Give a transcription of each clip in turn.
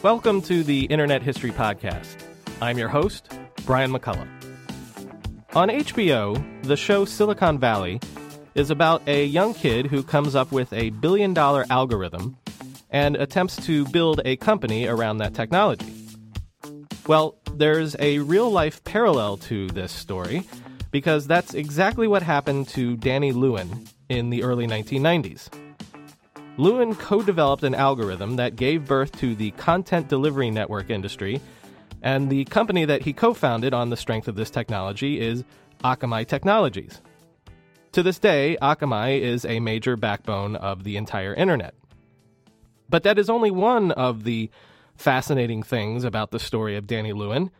Welcome to the Internet History Podcast. I'm your host, Brian McCullough. On HBO, the show Silicon Valley is about a young kid who comes up with a billion dollar algorithm and attempts to build a company around that technology. Well, there's a real life parallel to this story because that's exactly what happened to Danny Lewin in the early 1990s. Lewin co developed an algorithm that gave birth to the content delivery network industry, and the company that he co founded on the strength of this technology is Akamai Technologies. To this day, Akamai is a major backbone of the entire internet. But that is only one of the fascinating things about the story of Danny Lewin.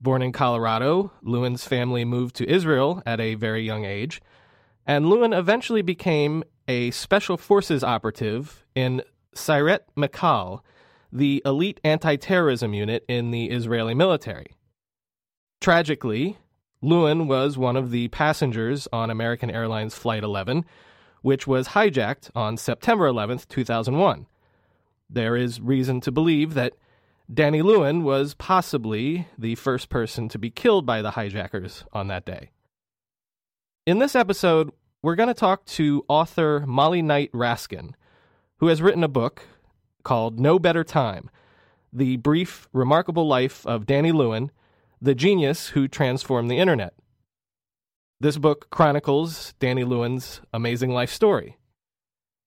Born in Colorado, Lewin's family moved to Israel at a very young age, and Lewin eventually became a special forces operative in Sayeret Matkal, the elite anti terrorism unit in the Israeli military. Tragically, Lewin was one of the passengers on American Airlines Flight 11, which was hijacked on September 11, 2001. There is reason to believe that Danny Lewin was possibly the first person to be killed by the hijackers on that day. In this episode, we're going to talk to author Molly Knight Raskin, who has written a book called No Better Time The Brief, Remarkable Life of Danny Lewin, the genius who transformed the internet. This book chronicles Danny Lewin's amazing life story.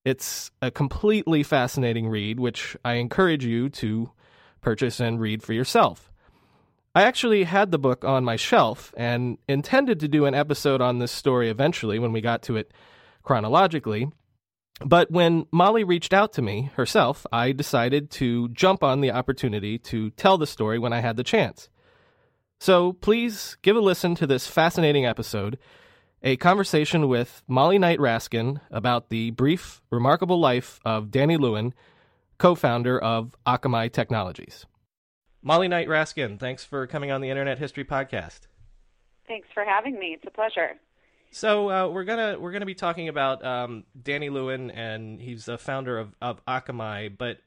It's a completely fascinating read, which I encourage you to purchase and read for yourself. I actually had the book on my shelf and intended to do an episode on this story eventually when we got to it chronologically. But when Molly reached out to me herself, I decided to jump on the opportunity to tell the story when I had the chance. So please give a listen to this fascinating episode, a conversation with Molly Knight Raskin about the brief, remarkable life of Danny Lewin, co founder of Akamai Technologies. Molly Knight Raskin, thanks for coming on the Internet History Podcast. Thanks for having me. It's a pleasure. So uh, we're gonna we're gonna be talking about um, Danny Lewin, and he's the founder of, of Akamai. But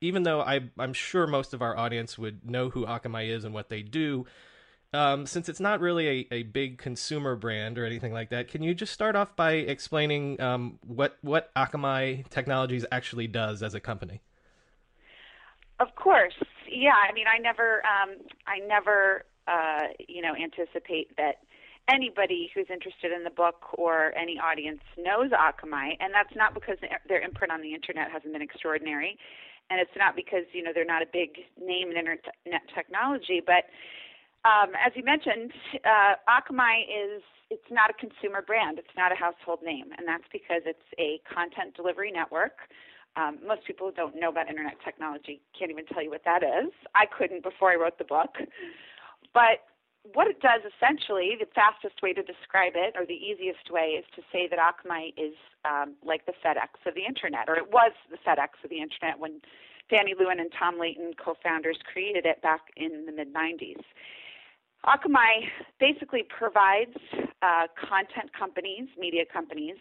even though I, I'm sure most of our audience would know who Akamai is and what they do, um, since it's not really a, a big consumer brand or anything like that, can you just start off by explaining um, what what Akamai Technologies actually does as a company? Of course, yeah. I mean, I never, um, I never, uh, you know, anticipate that anybody who's interested in the book or any audience knows Akamai, and that's not because their imprint on the internet hasn't been extraordinary, and it's not because you know they're not a big name in internet technology, but um, as you mentioned, uh, Akamai is it's not a consumer brand, it's not a household name, and that's because it's a content delivery network um, most people who don't know about internet technology can't even tell you what that is. I couldn't before I wrote the book. But what it does essentially, the fastest way to describe it, or the easiest way, is to say that Akamai is um, like the FedEx of the internet, or it was the FedEx of the internet when Danny Lewin and Tom Leighton, co-founders, created it back in the mid 90s. Akamai basically provides uh, content companies, media companies,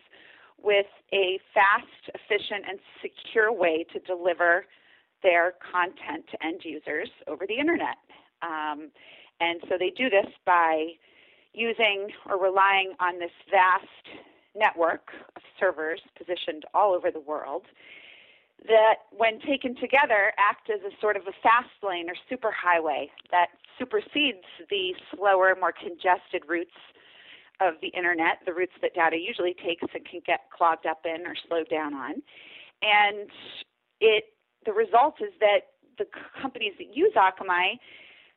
with a fast, efficient, and secure way to deliver their content to end users over the internet. Um, and so they do this by using or relying on this vast network of servers positioned all over the world that, when taken together, act as a sort of a fast lane or superhighway that supersedes the slower, more congested routes of the internet, the routes that data usually takes and can get clogged up in or slowed down on. And it the result is that the companies that use Akamai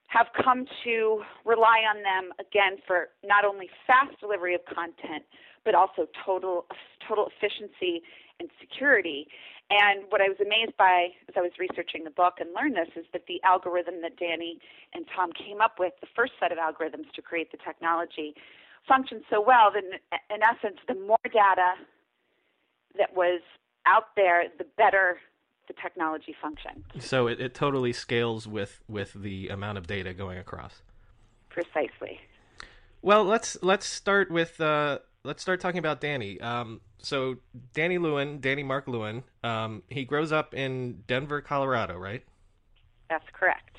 have come to rely on them again for not only fast delivery of content, but also total total efficiency and security. And what I was amazed by as I was researching the book and learned this is that the algorithm that Danny and Tom came up with, the first set of algorithms to create the technology, functioned so well that in, in essence, the more data that was out there, the better the technology functioned. So it, it totally scales with with the amount of data going across. Precisely. Well, let's let's start with uh, let's start talking about Danny. Um, so Danny Lewin, Danny Mark Lewin, um, he grows up in Denver, Colorado, right? That's correct.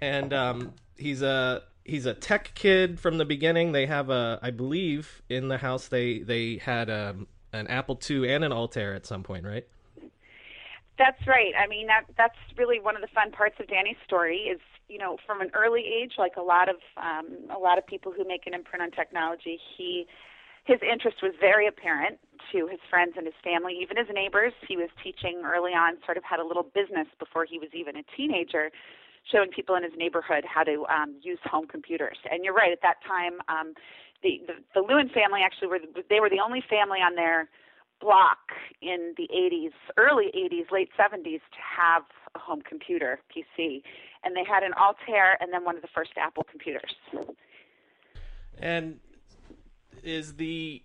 And um, he's a he's a tech kid from the beginning. They have a, I believe, in the house they they had a, um, an Apple II and an Altair at some point, right? That's right. I mean, that that's really one of the fun parts of Danny's story is you know from an early age, like a lot of um, a lot of people who make an imprint on technology, he his interest was very apparent to his friends and his family, even his neighbors. He was teaching early on, sort of had a little business before he was even a teenager, showing people in his neighborhood how to um, use home computers. And you're right, at that time, um, the, the the Lewin family actually were they were the only family on their block in the 80s, early 80s, late 70s to have a home computer PC, and they had an Altair and then one of the first Apple computers. And is the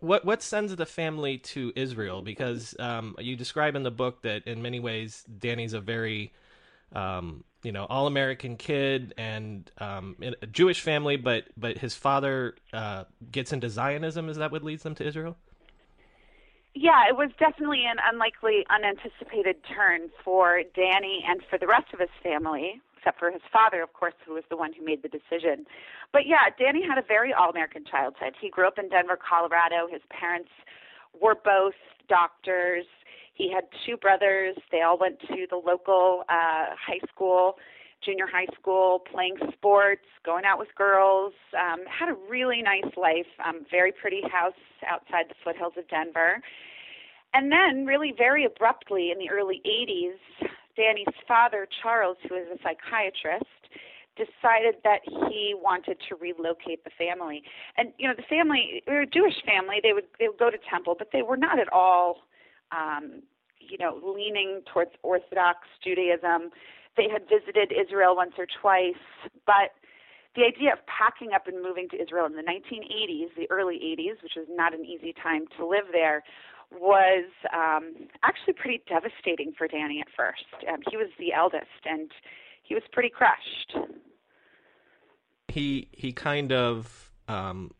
what what sends the family to Israel? Because um, you describe in the book that in many ways Danny's a very um, you know all American kid and um, a Jewish family, but but his father uh, gets into Zionism. Is that what leads them to Israel? Yeah, it was definitely an unlikely, unanticipated turn for Danny and for the rest of his family, except for his father, of course, who was the one who made the decision. But yeah, Danny had a very all American childhood. He grew up in Denver, Colorado. His parents were both doctors. He had two brothers. They all went to the local uh, high school, junior high school, playing sports, going out with girls. Um, had a really nice life. Um, very pretty house outside the foothills of Denver. And then, really very abruptly in the early 80s, Danny's father, Charles, who is a psychiatrist, decided that he wanted to relocate the family. And you know, the family, they were a Jewish family. They would they would go to temple, but they were not at all, um, you know, leaning towards Orthodox Judaism. They had visited Israel once or twice, but the idea of packing up and moving to Israel in the 1980s, the early 80s, which was not an easy time to live there, was um, actually pretty devastating for Danny at first. Um, he was the eldest, and he was pretty crushed. He he kind of um,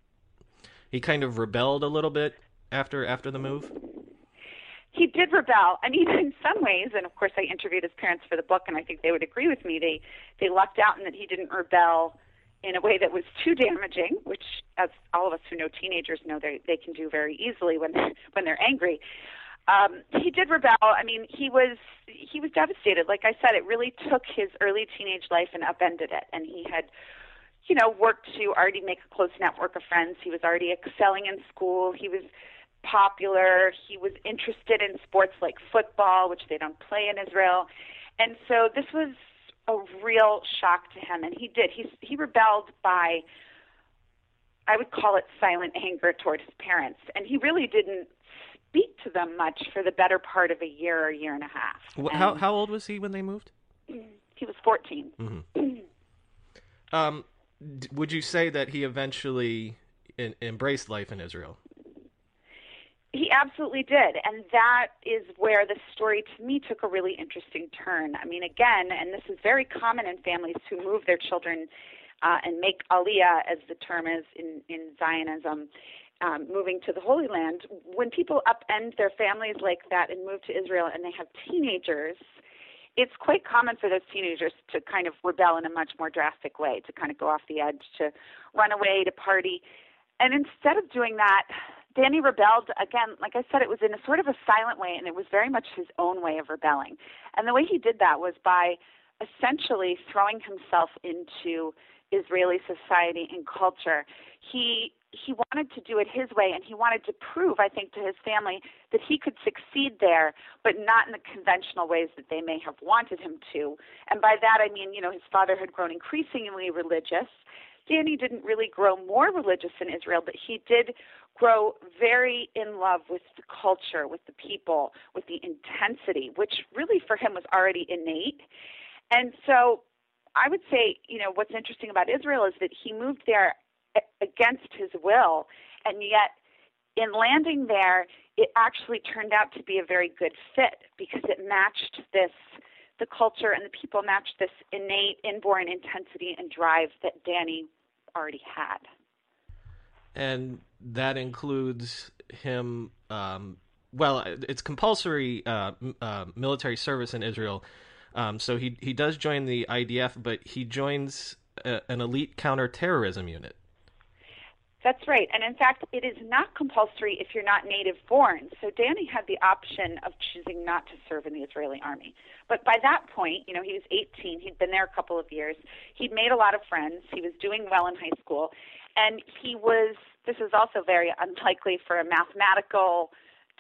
he kind of rebelled a little bit after after the move. He did rebel. I mean, in some ways, and of course, I interviewed his parents for the book, and I think they would agree with me. They they lucked out in that he didn't rebel in a way that was too damaging, which, as all of us who know teenagers know, they they can do very easily when they're, when they're angry. Um, he did rebel. I mean, he was he was devastated. Like I said, it really took his early teenage life and upended it. And he had, you know, worked to already make a close network of friends. He was already excelling in school. He was popular. He was interested in sports like football, which they don't play in Israel. And so this was a real shock to him, and he did. He he rebelled by, I would call it silent anger toward his parents, and he really didn't speak to them much for the better part of a year or year and a half. how how old was he when they moved? He was 14 mm-hmm. um, would you say that he eventually in, embraced life in Israel? He absolutely did. And that is where the story to me took a really interesting turn. I mean, again, and this is very common in families who move their children uh, and make aliyah, as the term is in, in Zionism, um, moving to the Holy Land. When people upend their families like that and move to Israel and they have teenagers, it's quite common for those teenagers to kind of rebel in a much more drastic way, to kind of go off the edge, to run away, to party. And instead of doing that, Danny rebelled again. Like I said, it was in a sort of a silent way, and it was very much his own way of rebelling. And the way he did that was by essentially throwing himself into Israeli society and culture. He he wanted to do it his way and he wanted to prove i think to his family that he could succeed there but not in the conventional ways that they may have wanted him to and by that i mean you know his father had grown increasingly religious danny didn't really grow more religious in israel but he did grow very in love with the culture with the people with the intensity which really for him was already innate and so I would say, you know, what's interesting about Israel is that he moved there against his will, and yet in landing there, it actually turned out to be a very good fit because it matched this the culture and the people matched this innate inborn intensity and drive that Danny already had. And that includes him. Um, well, it's compulsory uh, uh, military service in Israel. Um, so he he does join the IDF, but he joins a, an elite counterterrorism unit. That's right. And in fact, it is not compulsory if you're not native born. So Danny had the option of choosing not to serve in the Israeli army. But by that point, you know, he was 18. He'd been there a couple of years. He'd made a lot of friends. He was doing well in high school. And he was, this is also very unlikely for a mathematical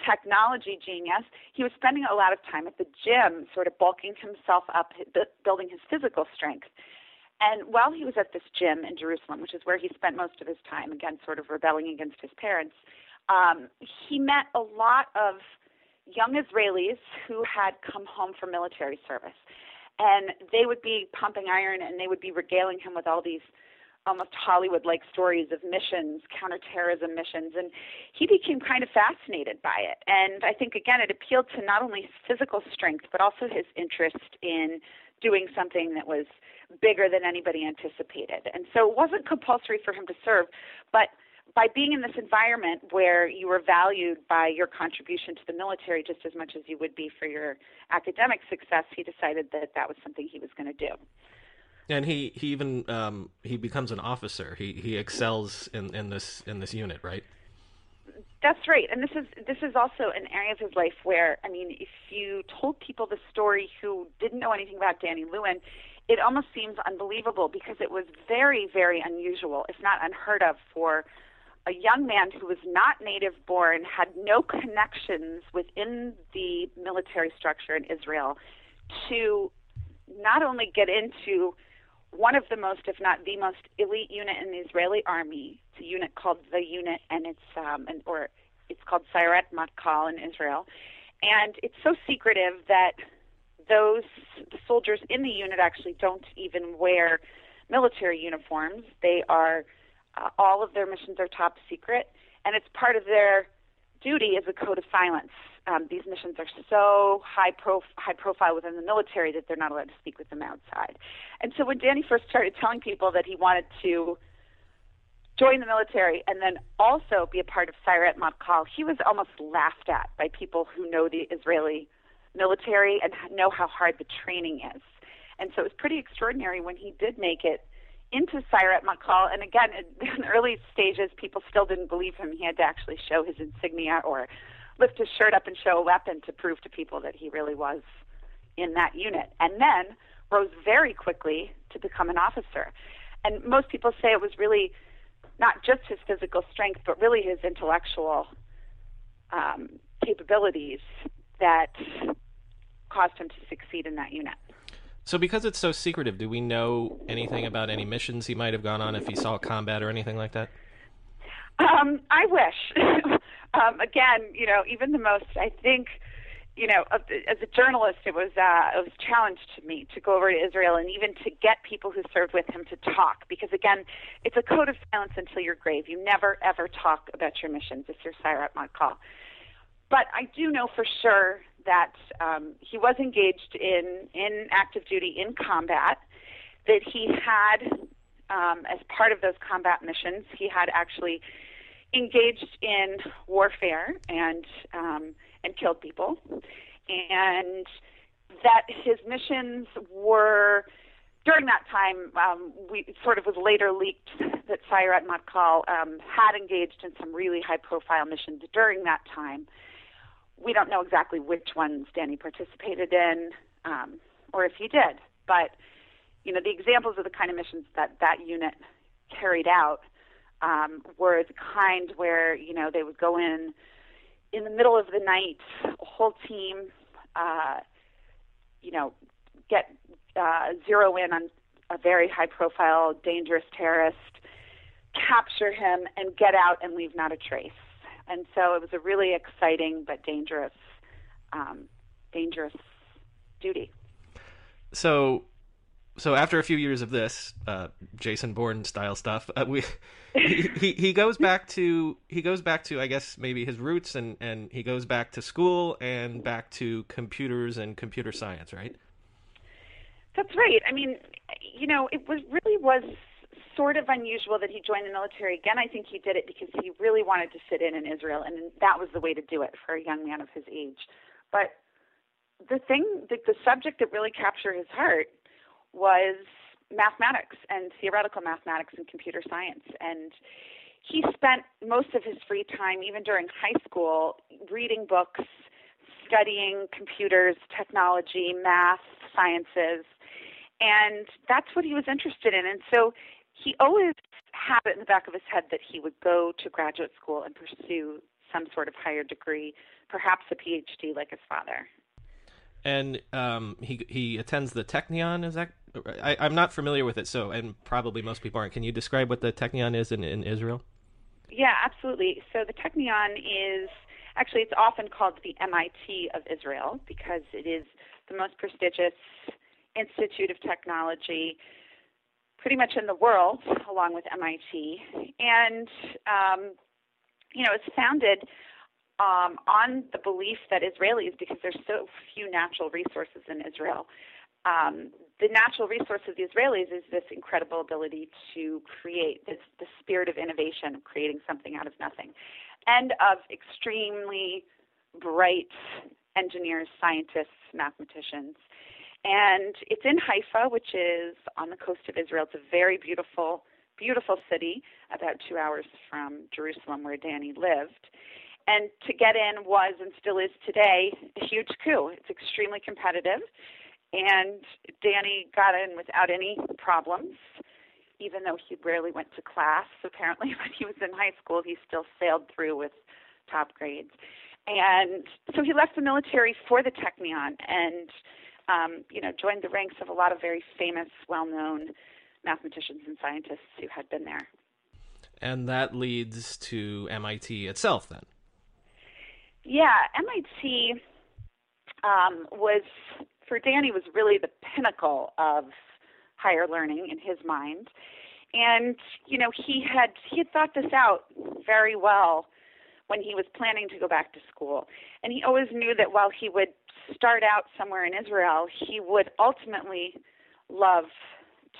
technology genius. He was spending a lot of time at the gym, sort of bulking himself up, building his physical strength. And while he was at this gym in Jerusalem, which is where he spent most of his time, again, sort of rebelling against his parents, um, he met a lot of young Israelis who had come home from military service. And they would be pumping iron and they would be regaling him with all these almost Hollywood like stories of missions, counterterrorism missions, and he became kind of fascinated by it. And I think, again, it appealed to not only his physical strength, but also his interest in doing something that was bigger than anybody anticipated. And so it wasn't compulsory for him to serve, but by being in this environment where you were valued by your contribution to the military just as much as you would be for your academic success, he decided that that was something he was going to do. And he, he even um, he becomes an officer. He he excels in, in this in this unit, right? That's right, and this is this is also an area of his life where I mean, if you told people the story who didn't know anything about Danny Lewin, it almost seems unbelievable because it was very very unusual, if not unheard of, for a young man who was not native born, had no connections within the military structure in Israel, to not only get into one of the most, if not the most elite unit in the Israeli army. It's a unit called the unit, and it's um, an, or it's called Sayeret Matkal in Israel, and it's so secretive that those soldiers in the unit actually don't even wear military uniforms. They are uh, all of their missions are top secret, and it's part of their duty as a code of silence. Um, these missions are so high, prof- high profile within the military that they're not allowed to speak with them outside. And so when Danny first started telling people that he wanted to join the military and then also be a part of Sayeret Matkal, he was almost laughed at by people who know the Israeli military and know how hard the training is. And so it was pretty extraordinary when he did make it into Sayeret Matkal. And again, in the early stages, people still didn't believe him. He had to actually show his insignia or lift his shirt up and show a weapon to prove to people that he really was in that unit. And then rose very quickly to become an officer. And most people say it was really not just his physical strength, but really his intellectual um, capabilities that caused him to succeed in that unit. So, because it's so secretive, do we know anything about any missions he might have gone on if he saw combat or anything like that? Um, I wish. um, again, you know, even the most, I think, you know, as a journalist, it was uh, it was a challenge to me to go over to Israel and even to get people who served with him to talk because again, it's a code of silence until your grave. You never ever talk about your missions if you're Sayeret Matkal. but I do know for sure that um, he was engaged in in active duty in combat. That he had, um, as part of those combat missions, he had actually engaged in warfare and um, and killed people, and that his missions were during that time, um, we sort of was later leaked that Sayeret Matkal um, had engaged in some really high-profile missions during that time. We don't know exactly which ones Danny participated in, um, or if he did, but you know the examples of the kind of missions that that unit carried out um, were the kind where you know they would go in in the middle of the night, a whole team, uh, you know, get uh, zero in on a very high profile, dangerous terrorist, capture him, and get out and leave not a trace. And so it was a really exciting but dangerous, um, dangerous duty. So, so after a few years of this uh, Jason Bourne style stuff, uh, we he, he he goes back to he goes back to I guess maybe his roots and and he goes back to school and back to computers and computer science, right? That's right. I mean, you know, it was really was sort of unusual that he joined the military. Again, I think he did it because he really wanted to fit in in Israel, and that was the way to do it for a young man of his age. But the thing, the, the subject that really captured his heart was mathematics and theoretical mathematics and computer science. And he spent most of his free time, even during high school, reading books, studying computers, technology, math, sciences, and that's what he was interested in. And so he always had it in the back of his head that he would go to graduate school and pursue some sort of higher degree, perhaps a PhD like his father. And um, he he attends the Technion. Is that I, am not familiar with it, so and probably most people aren't. Can you describe what the Technion is in, in Israel? Yeah, absolutely. So the Technion is actually it's often called the MIT of Israel because it is the most prestigious institute of technology pretty much in the world, along with MIT. And, um, you know, it's founded um, on the belief that Israelis, because there's so few natural resources in Israel, um, the natural resource of the Israelis is this incredible ability to create this the spirit of innovation, of creating something out of nothing, and of extremely bright engineers, scientists, mathematicians. And it's in Haifa, which is on the coast of Israel. It's a very beautiful, beautiful city, about two hours from Jerusalem, where Danny lived. And to get in was and still is today a huge coup. It's extremely competitive. And Danny got in without any problems, even though he rarely went to class. Apparently, when he was in high school, he still sailed through with top grades. And so he left the military for the Technion and um, you know, joined the ranks of a lot of very famous, well-known mathematicians and scientists who had been there. And that leads to MIT itself, then. Yeah, MIT um, was for Danny was really the pinnacle of higher learning in his mind, and you know he had he had thought this out very well when he was planning to go back to school, and he always knew that while he would start out somewhere in Israel, he would ultimately love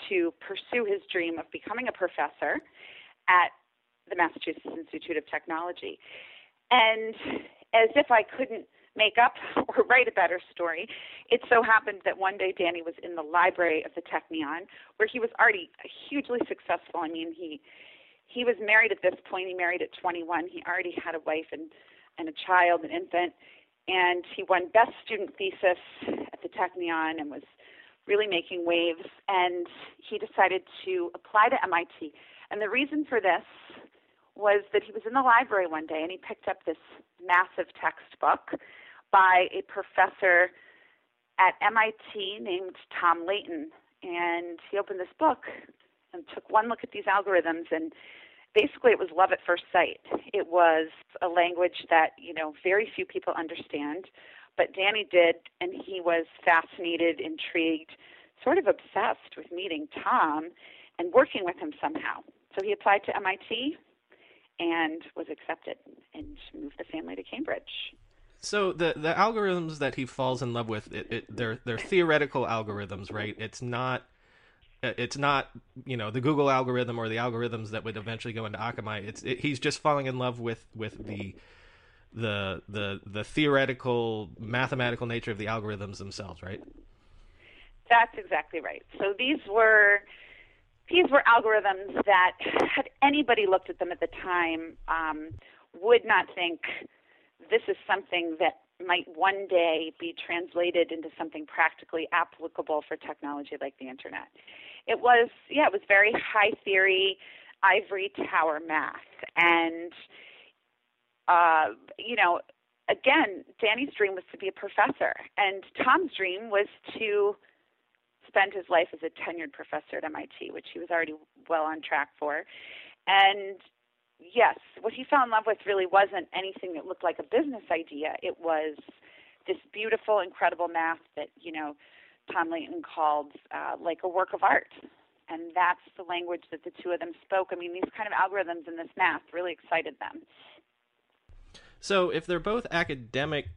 to pursue his dream of becoming a professor at the Massachusetts Institute of Technology. And as if I couldn't make up or write a better story, it so happened that one day Danny was in the library of the Technion, where he was already hugely successful. I mean, he he was married at this point. He married at 21. He already had a wife and and a child, an infant and he won Best Student Thesis at the Technion and was really making waves. And he decided to apply to MIT. And the reason for this was that he was in the library one day and he picked up this massive textbook by a professor at MIT named Tom Leighton. And he opened this book and took one look at these algorithms and basically it was love at first sight. It was a language that, you know, very few people understand, but Danny did, and he was fascinated, intrigued, sort of obsessed with meeting Tom and working with him somehow. So he applied to MIT and was accepted and moved the family to Cambridge. So the the algorithms that he falls in love with, it, it, they're they're theoretical algorithms, right? It's not it's not you know the Google algorithm or the algorithms that would eventually go into Akamai. It's it, he's just falling in love with with the the the the theoretical mathematical nature of the algorithms themselves, right? That's exactly right. So these were these were algorithms that, had anybody looked at them at the time, um, would not think this is something that might one day be translated into something practically applicable for technology like the internet. It was, yeah, it was very high theory, ivory tower math. And, uh, you know, again, Danny's dream was to be a professor, and Tom's dream was to spend his life as a tenured professor at MIT, which he was already well on track for. And yes, what he fell in love with really wasn't anything that looked like a business idea. It was this beautiful, incredible math that, you know, Tom Leighton called uh, like a work of art. And that's the language that the two of them spoke. I mean, these kind of algorithms and this math really excited them. So, if they're both academic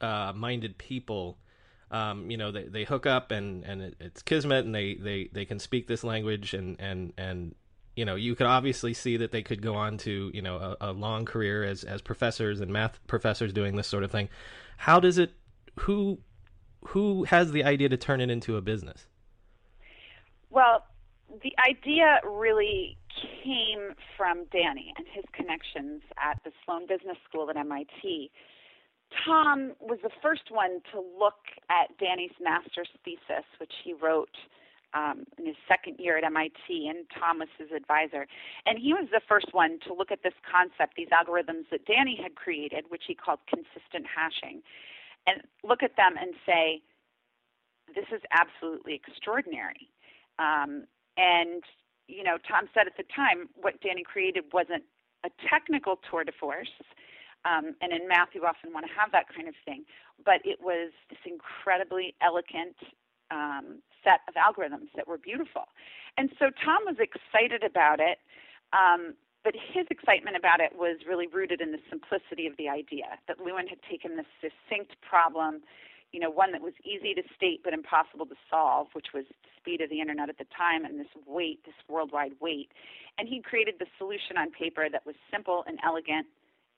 uh, minded people, um, you know, they, they hook up and, and it, it's kismet and they, they, they can speak this language and, and, and, you know, you could obviously see that they could go on to, you know, a, a long career as, as professors and math professors doing this sort of thing. How does it, who, who has the idea to turn it into a business? Well, the idea really came from Danny and his connections at the Sloan Business School at MIT. Tom was the first one to look at Danny's master's thesis, which he wrote um, in his second year at MIT, and Tom was his advisor. And he was the first one to look at this concept, these algorithms that Danny had created, which he called consistent hashing, and look at them and say, this is absolutely extraordinary. Um, and, you know, Tom said at the time, what Danny created wasn't a technical tour de force um, and in math, you often want to have that kind of thing. But it was this incredibly elegant um, set of algorithms that were beautiful. And so Tom was excited about it. Um, but his excitement about it was really rooted in the simplicity of the idea that Lewin had taken this succinct problem, you know, one that was easy to state but impossible to solve, which was the speed of the internet at the time and this weight, this worldwide weight. And he created the solution on paper that was simple and elegant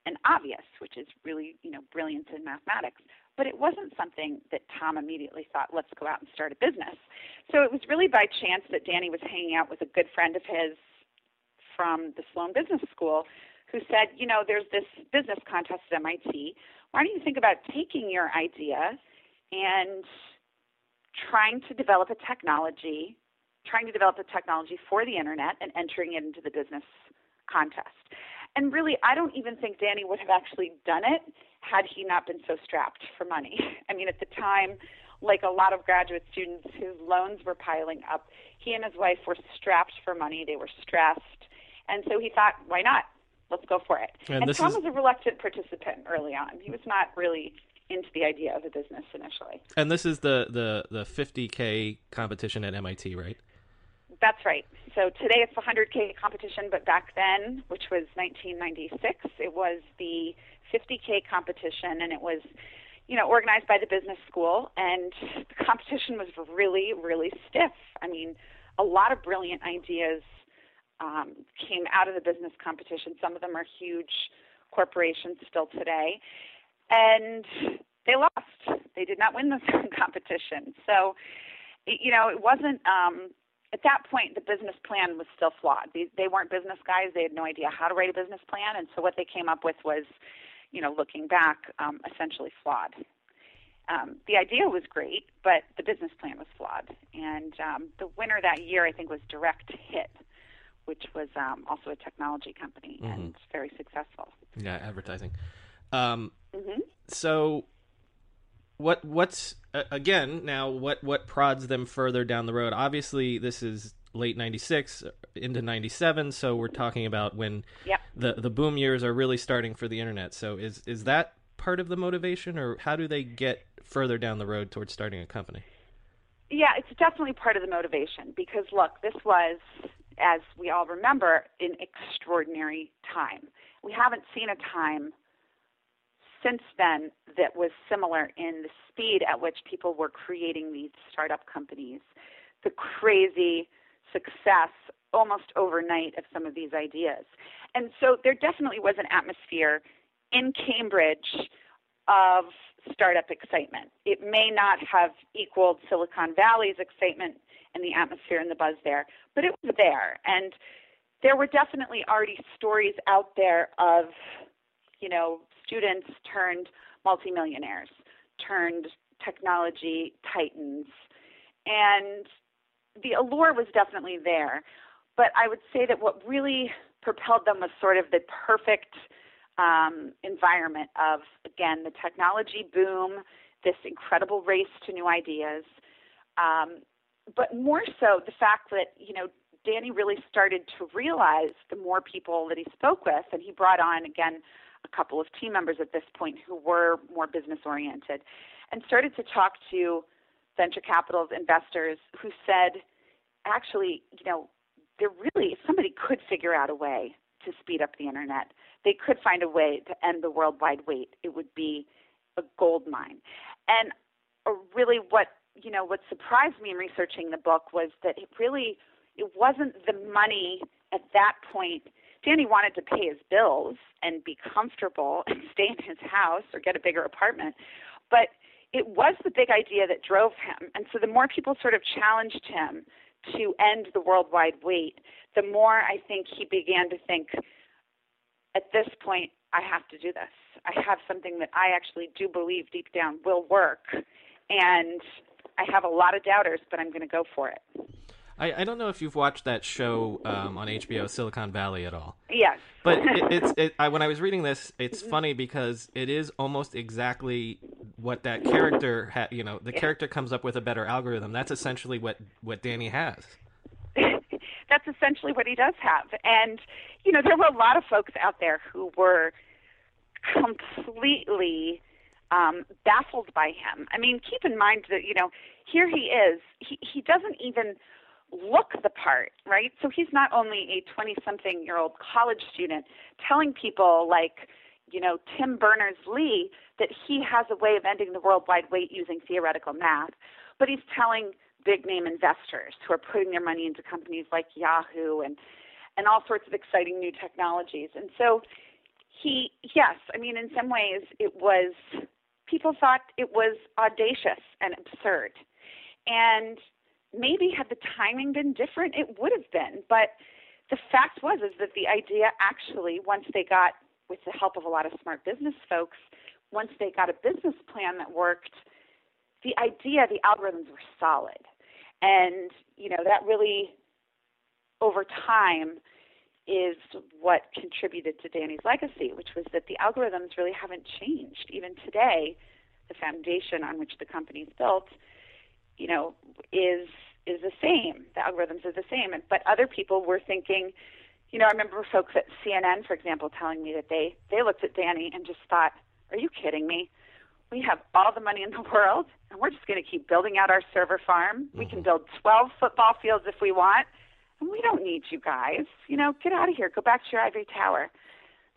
and obvious, which is really, you know, brilliance in mathematics. But it wasn't something that Tom immediately thought, let's go out and start a business. So it was really by chance that Danny was hanging out with a good friend of his from the Sloan Business School who said, you know, there's this business contest at MIT. Why don't you think about taking your idea and trying to develop a technology, trying to develop a technology for the internet and entering it into the business contest? And really, I don't even think Danny would have actually done it had he not been so strapped for money. I mean, at the time, like a lot of graduate students whose loans were piling up, he and his wife were strapped for money. They were stressed. And so he thought, why not? Let's go for it. And, and Tom is... was a reluctant participant early on. He was not really into the idea of a business initially. And this is the, the, the 50K competition at MIT, right? That's right. So today it's the 100K competition, but back then, which was 1996, it was the 50K competition, and it was, you know, organized by the business school, and the competition was really, really stiff. I mean, a lot of brilliant ideas um, came out of the business competition. Some of them are huge corporations still today, and they lost. They did not win the competition. So, you know, it wasn't. Um, at that point, the business plan was still flawed. They, they weren't business guys; they had no idea how to write a business plan, and so what they came up with was, you know, looking back, um, essentially flawed. Um, the idea was great, but the business plan was flawed. And um, the winner that year, I think, was Direct Hit, which was um, also a technology company mm-hmm. and very successful. Yeah, advertising. Um, mm-hmm. So what what's uh, again now what what prods them further down the road? Obviously this is late 96 uh, into 97 so we're talking about when yep. the the boom years are really starting for the internet. So is is that part of the motivation or how do they get further down the road towards starting a company? Yeah it's definitely part of the motivation because look this was as we all remember an extraordinary time. We haven't seen a time since then that was similar in the speed at which people were creating these startup companies, the crazy success almost overnight of some of these ideas. And so there definitely was an atmosphere in Cambridge of startup excitement. It may not have equaled Silicon Valley's excitement and the atmosphere and the buzz there, but it was there. And there were definitely already stories out there of, you know, students turned multimillionaires, turned technology titans. And the allure was definitely there. But I would say that what really propelled them was sort of the perfect um, environment of, again, the technology boom, this incredible race to new ideas, um, but more so the fact that, you know, Danny really started to realize the more people that he spoke with, and he brought on, again, couple of team members at this point who were more business oriented, and started to talk to venture capital investors who said, actually, you know, there really, if somebody could figure out a way to speed up the internet, they could find a way to end the worldwide wait, it would be a gold mine. And uh, really, what you know, what surprised me in researching the book was that it really it wasn't the money at that point. Danny wanted to pay his bills and be comfortable and stay in his house or get a bigger apartment, but it was the big idea that drove him. And so the more people sort of challenged him to end the worldwide wait, the more I think he began to think, at this point, I have to do this. I have something that I actually do believe deep down will work. And I have a lot of doubters, but I'm going to go for it. I, I don't know if you've watched that show um, on HBO, Silicon Valley, at all. Yes. But it, it's it, I, when I was reading this, it's funny because it is almost exactly what that character ha- You know, the character comes up with a better algorithm. That's essentially what what Danny has. That's essentially what he does have, and you know, there were a lot of folks out there who were completely um, baffled by him. I mean, keep in mind that you know here he is. He he doesn't even look the part, right? So he's not only a 20 something year old college student telling people like, you know, Tim Berners Lee that he has a way of ending the worldwide wait using theoretical math, but he's telling big name investors who are putting their money into companies like Yahoo and and all sorts of exciting new technologies. And so he yes, I mean in some ways it was people thought it was audacious and absurd. And maybe had the timing been different, it would have been. But the fact was is that the idea actually, once they got, with the help of a lot of smart business folks, once they got a business plan that worked, the idea, the algorithms were solid. And, you know, that really, over time, is what contributed to Danny's legacy, which was that the algorithms really haven't changed. Even today, the foundation on which the company's built you know, is is the same. The algorithms are the same. But other people were thinking, you know, I remember folks at CNN, for example, telling me that they they looked at Danny and just thought, "Are you kidding me? We have all the money in the world, and we're just going to keep building out our server farm. Mm-hmm. We can mm-hmm. build 12 football fields if we want, and we don't need you guys. You know, get out of here. Go back to your ivory tower."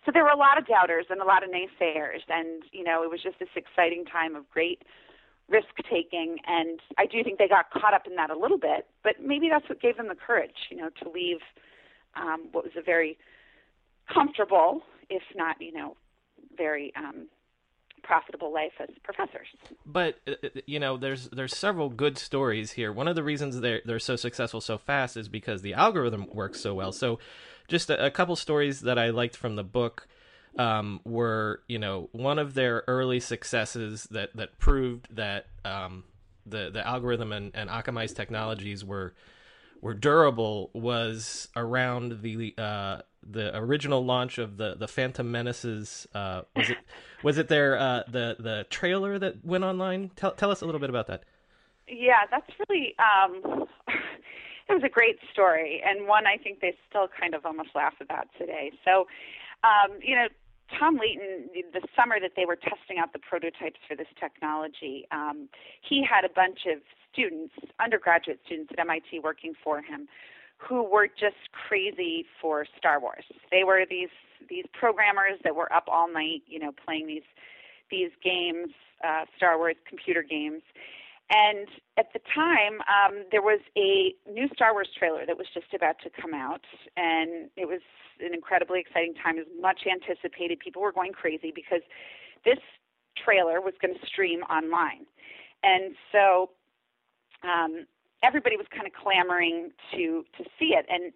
So there were a lot of doubters and a lot of naysayers, and you know, it was just this exciting time of great risk taking and I do think they got caught up in that a little bit, but maybe that's what gave them the courage, you know, to leave um, what was a very comfortable, if not, you know, very um, profitable life as professors. But uh, uh, you know, there's there's several good stories here. One of the reasons they're they're so successful so fast is because the algorithm works so well. So, just a, a couple stories that I liked from the book um, were you know one of their early successes that that proved that um, the the algorithm and, and Akamai's technologies were were durable was around the uh, the original launch of the the Phantom Menaces. Uh, was it was it their uh, the the trailer that went online? Tell tell us a little bit about that. Yeah, that's really um, it was a great story and one I think they still kind of almost laugh about today. So, um, you know, Tom Leighton, the summer that they were testing out the prototypes for this technology, um, he had a bunch of students, undergraduate students at MIT working for him, who were just crazy for Star Wars. They were these these programmers that were up all night, you know, playing these these games, uh, Star Wars computer games. And at the time, um, there was a new Star Wars trailer that was just about to come out, and it was an incredibly exciting time. It was much anticipated. People were going crazy because this trailer was going to stream online, and so um, everybody was kind of clamoring to to see it. And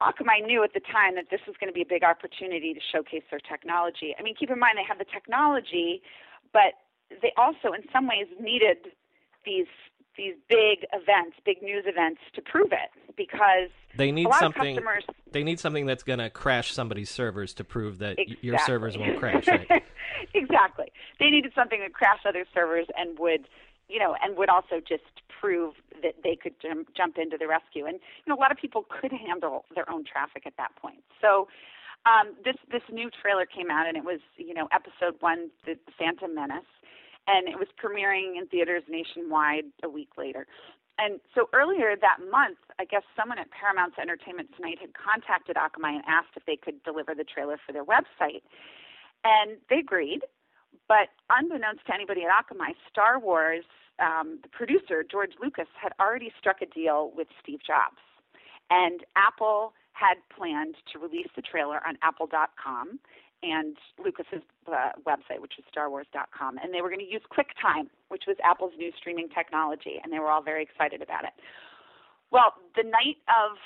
Akamai knew at the time that this was going to be a big opportunity to showcase their technology. I mean, keep in mind they have the technology, but they also, in some ways, needed these these big events, big news events, to prove it because they need something. Customers, they need something that's going to crash somebody's servers to prove that exactly. your servers won't crash. Right? exactly. They needed something that crashed other servers and would, you know, and would also just prove that they could jump, jump into the rescue. And you know, a lot of people could handle their own traffic at that point. So. Um, this this new trailer came out and it was you know episode one, the Phantom Menace, and it was premiering in theaters nationwide a week later. And so earlier that month, I guess someone at Paramount's Entertainment Tonight had contacted Akamai and asked if they could deliver the trailer for their website. And they agreed, but unbeknownst to anybody at Akamai, Star Wars, um, the producer, George Lucas, had already struck a deal with Steve Jobs. And Apple had planned to release the trailer on apple.com and Lucas's uh, website, which was StarWars.com, and they were going to use QuickTime, which was Apple's new streaming technology, and they were all very excited about it. Well, the night of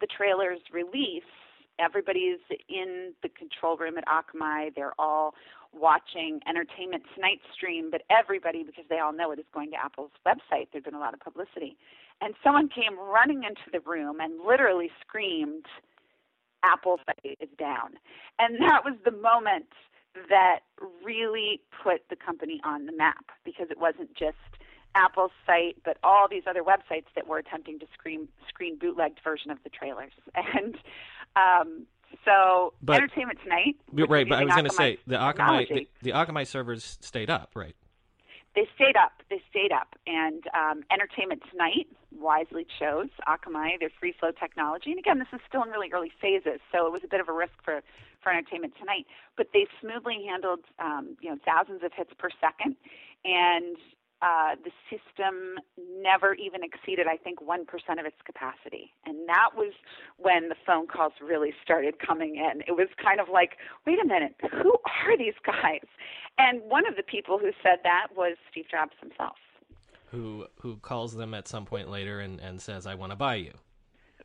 the trailer's release, everybody's in the control room at Akamai. They're all watching Entertainment Tonight stream, but everybody, because they all know it, is going to Apple's website. There's been a lot of publicity. And someone came running into the room and literally screamed, Apple site is down. And that was the moment that really put the company on the map because it wasn't just Apple's site, but all these other websites that were attempting to screen screen bootlegged version of the trailers. And um, so but, Entertainment Tonight, right? But I was going to say the Akamai the, the Akamai servers stayed up, right? They stayed up. They stayed up. And um, Entertainment Tonight wisely chose Akamai, their free flow technology. And again, this is still in really early phases, so it was a bit of a risk for, for Entertainment Tonight. But they smoothly handled um, you know thousands of hits per second, and uh, the system never even exceeded, I think, 1% of its capacity. And that was when the phone calls really started coming in. It was kind of like, wait a minute, who are these guys? And one of the people who said that was Steve Jobs himself. Who, who calls them at some point later and, and says, I want to buy you.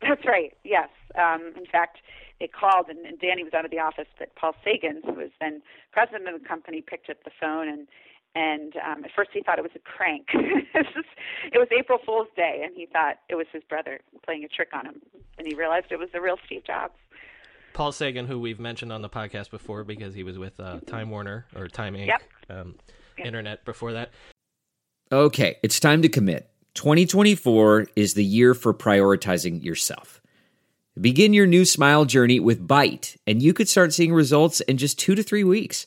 That's right, yes. Um, in fact, they called, and, and Danny was out of the office, but Paul Sagan, who was then president of the company, picked up the phone and and um, at first he thought it was a prank. it was April Fool's Day, and he thought it was his brother playing a trick on him, and he realized it was the real Steve Jobs. Paul Sagan, who we've mentioned on the podcast before because he was with uh, Time Warner or Time Inc. Yep. Um, yep. Internet before that. Okay, it's time to commit. 2024 is the year for prioritizing yourself. Begin your new smile journey with Byte, and you could start seeing results in just two to three weeks.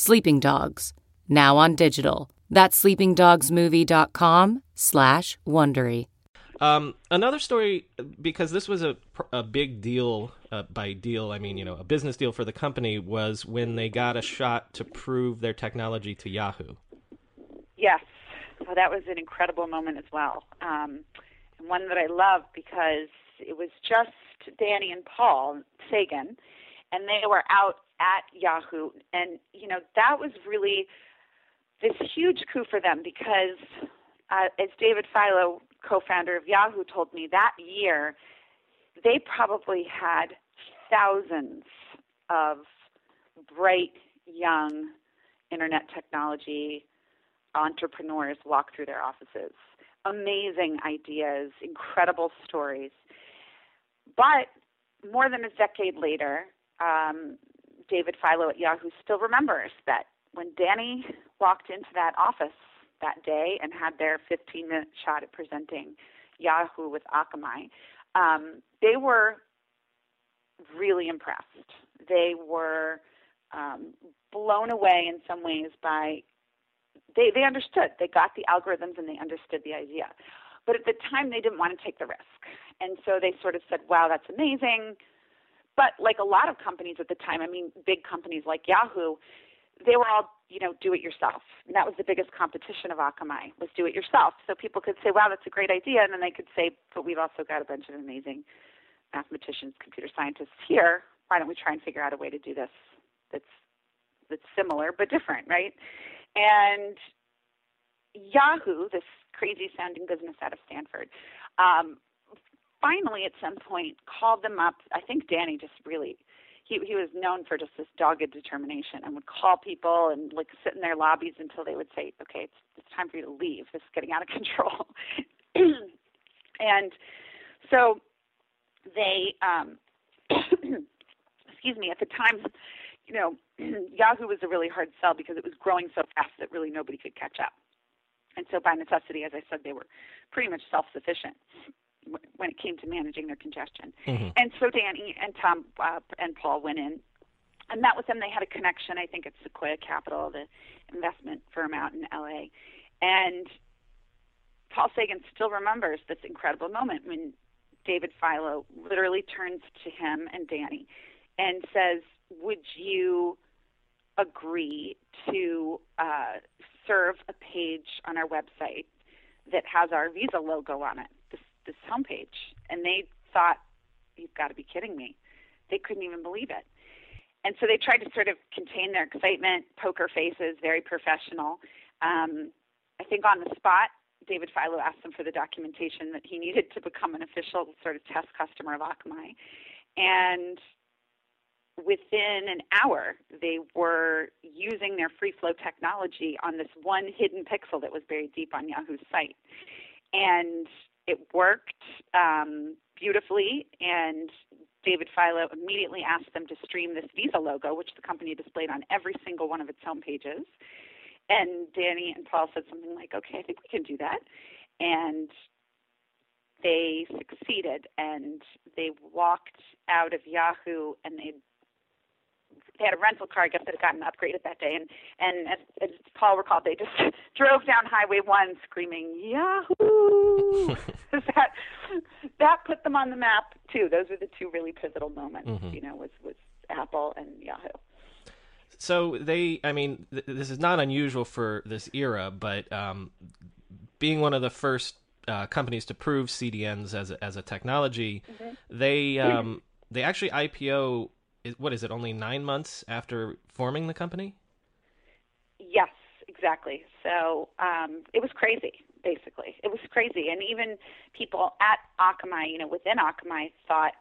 Sleeping Dogs, now on digital. That's sleepingdogsmovie.com slash Wondery. Um, another story, because this was a, a big deal, uh, by deal, I mean, you know, a business deal for the company, was when they got a shot to prove their technology to Yahoo. Yes. Well, that was an incredible moment as well. Um, and one that I love because it was just Danny and Paul Sagan, and they were out at Yahoo. And, you know, that was really this huge coup for them because, uh, as David Filo, co-founder of Yahoo, told me that year, they probably had thousands of bright young internet technology entrepreneurs walk through their offices. Amazing ideas, incredible stories. But more than a decade later, um, David Filo at Yahoo still remembers that when Danny walked into that office that day and had their 15 minute shot at presenting Yahoo with Akamai, um, they were really impressed. They were um, blown away in some ways by they they understood. They got the algorithms and they understood the idea. But at the time they didn't want to take the risk. And so they sort of said wow that's amazing but like a lot of companies at the time i mean big companies like yahoo they were all you know do it yourself. And that was the biggest competition of akamai was do it yourself. So people could say wow that's a great idea. And then they could say but we've also got a bunch of amazing mathematicians computer scientists here. Why don't we try and figure out a way to do this that's that's similar but different right? And Yahoo, this crazy sounding business out of Stanford, um, finally at some point called them up. I think Danny just really he he was known for just this dogged determination and would call people and like sit in their lobbies until they would say, "Okay, it's it's time for you to leave. This is getting out of control." and so they um excuse me, at the time, you know, Yahoo was a really hard sell because it was growing so fast that really nobody could catch up. And so, by necessity, as I said, they were pretty much self sufficient when it came to managing their congestion. Mm-hmm. And so, Danny and Tom uh, and Paul went in and met with them. They had a connection, I think, at Sequoia Capital, the investment firm out in LA. And Paul Sagan still remembers this incredible moment when David Filo literally turns to him and Danny and says, Would you agree to uh, serve a page on our website that has our Visa logo on it, this, homepage? And they thought, You've got to be kidding me. They couldn't even believe it. And so they tried to sort of contain their excitement, poker faces, very professional. Um, I think on the spot, David Filo asked them for the documentation that he needed to become an official sort of test customer of Akamai. And within an hour, they were using their free flow technology on this one hidden pixel that was buried deep on Yahoo's site. And it worked um, beautifully, and David Filo immediately asked them to stream this Visa logo, which the company displayed on every single one of its home pages. And Danny and Paul said something like, okay, I think we can do that. And they succeeded and they walked out of Yahoo and they they had a rental car, I guess, that had gotten upgraded that day. And and as, as Paul recalled, they just drove down Highway One screaming Yahoo! that that put them on the map too. Those were the two really pivotal moments. Mm-hmm. You know, was was Apple and Yahoo. So they, I mean, th- this is not unusual for this era, but um, being one of the first uh, companies to prove CDNs as a, as a technology, mm-hmm. they um, they actually IPO what is it? Only nine months after forming the company. Yes, exactly. So um, it was crazy. Basically, it was crazy, and even people at Akamai, you know, within Akamai, thought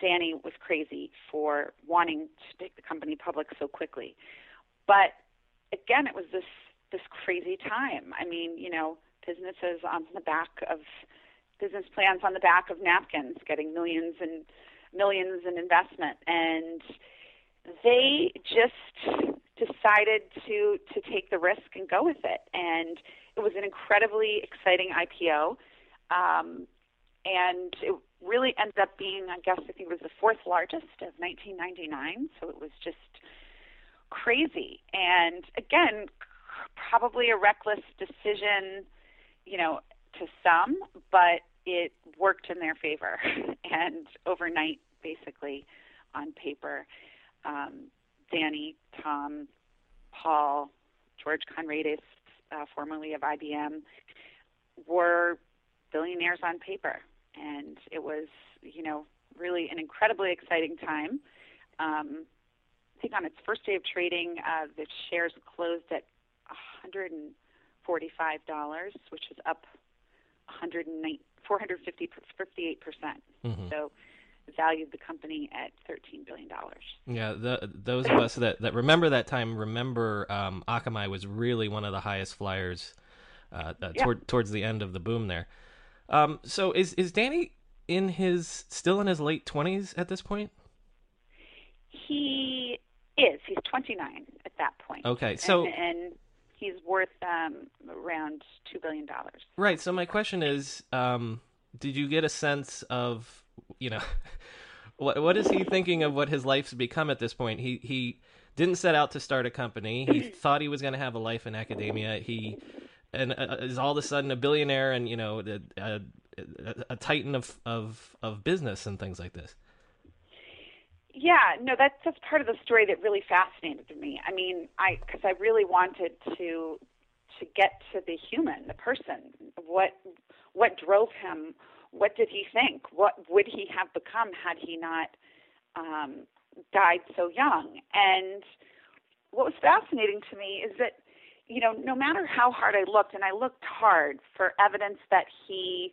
Danny was crazy for wanting to take the company public so quickly. But again, it was this this crazy time. I mean, you know, businesses on the back of business plans on the back of napkins, getting millions and millions in investment, and they just decided to to take the risk and go with it. And it was an incredibly exciting IPO, um, and it really ended up being, I guess, I think it was the fourth largest of 1999. So it was just crazy. And again, probably a reckless decision, you know, to some, but it worked in their favor. and overnight, basically, on paper, um, Danny, Tom, Paul, George Conrades, uh, formerly of IBM, were billionaires on paper. And it was, you know, really an incredibly exciting time. Um, I think on its first day of trading, uh, the shares closed at $145, which was up 458 percent. Mm-hmm. So valued the company at 13 billion dollars. Yeah, the, those of us that, that remember that time remember um, Akamai was really one of the highest flyers uh, uh, Yeah. toward, towards the end of the boom there. Um, so is is Danny in his still in his late twenties at this point? He is. He's 29 at that point. Okay, so- and, and he's worth um, around two billion dollars. Right. So my question is, um, did you get a sense of, you know, what what is he thinking of what his life's become at this point? He he didn't set out to start a company. He thought he was going to have a life in academia. He and uh, is all of a sudden a billionaire and you know a, a, a titan of, of of business and things like this. Yeah, no, that's that's part of the story that really fascinated me. I mean, I because I really wanted to to get to the human, the person. What what drove him? What did he think? What would he have become had he not um, died so young? And what was fascinating to me is that you know, no matter how hard I looked, and I looked hard for evidence that he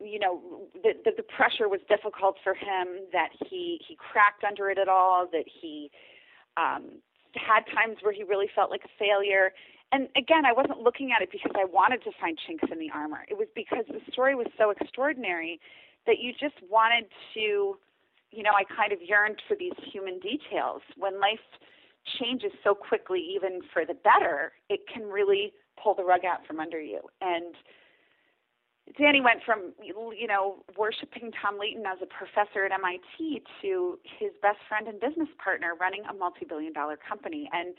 you know the, the the pressure was difficult for him that he he cracked under it at all that he um had times where he really felt like a failure. And again i wasn't looking at it because i wanted to find chinks in the armor. It was because the story was so extraordinary that you just wanted to you know i kind of yearned for these human details. When life changes so quickly even for the better it can really pull the rug out from under you. And Danny went from you know worshiping Tom Leighton as a professor at MIT to his best friend and business partner running a multi-billion dollar company. And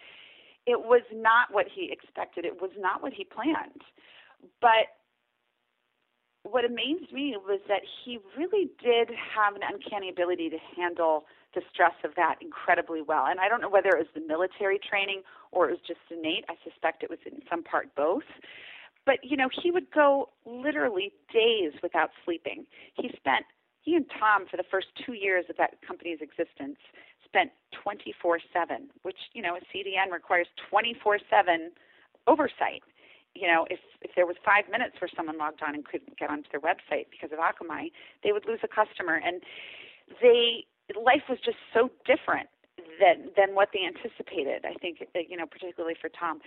it was not what he expected. It was not what he planned. But what amazed me was that he really did have an uncanny ability to handle the stress of that incredibly well. And I don't know whether it was the military training or it was just innate. I suspect it was in some part both but you know he would go literally days without sleeping. He spent he and tom for the first two years of that company's existence spent 24 7 which you know a cdn requires 24 7 oversight. You know if if there was five minutes where someone logged on and couldn't get onto their website because of akamai they would lose a customer. And they life was just so different than than what they anticipated i think you know particularly for tom.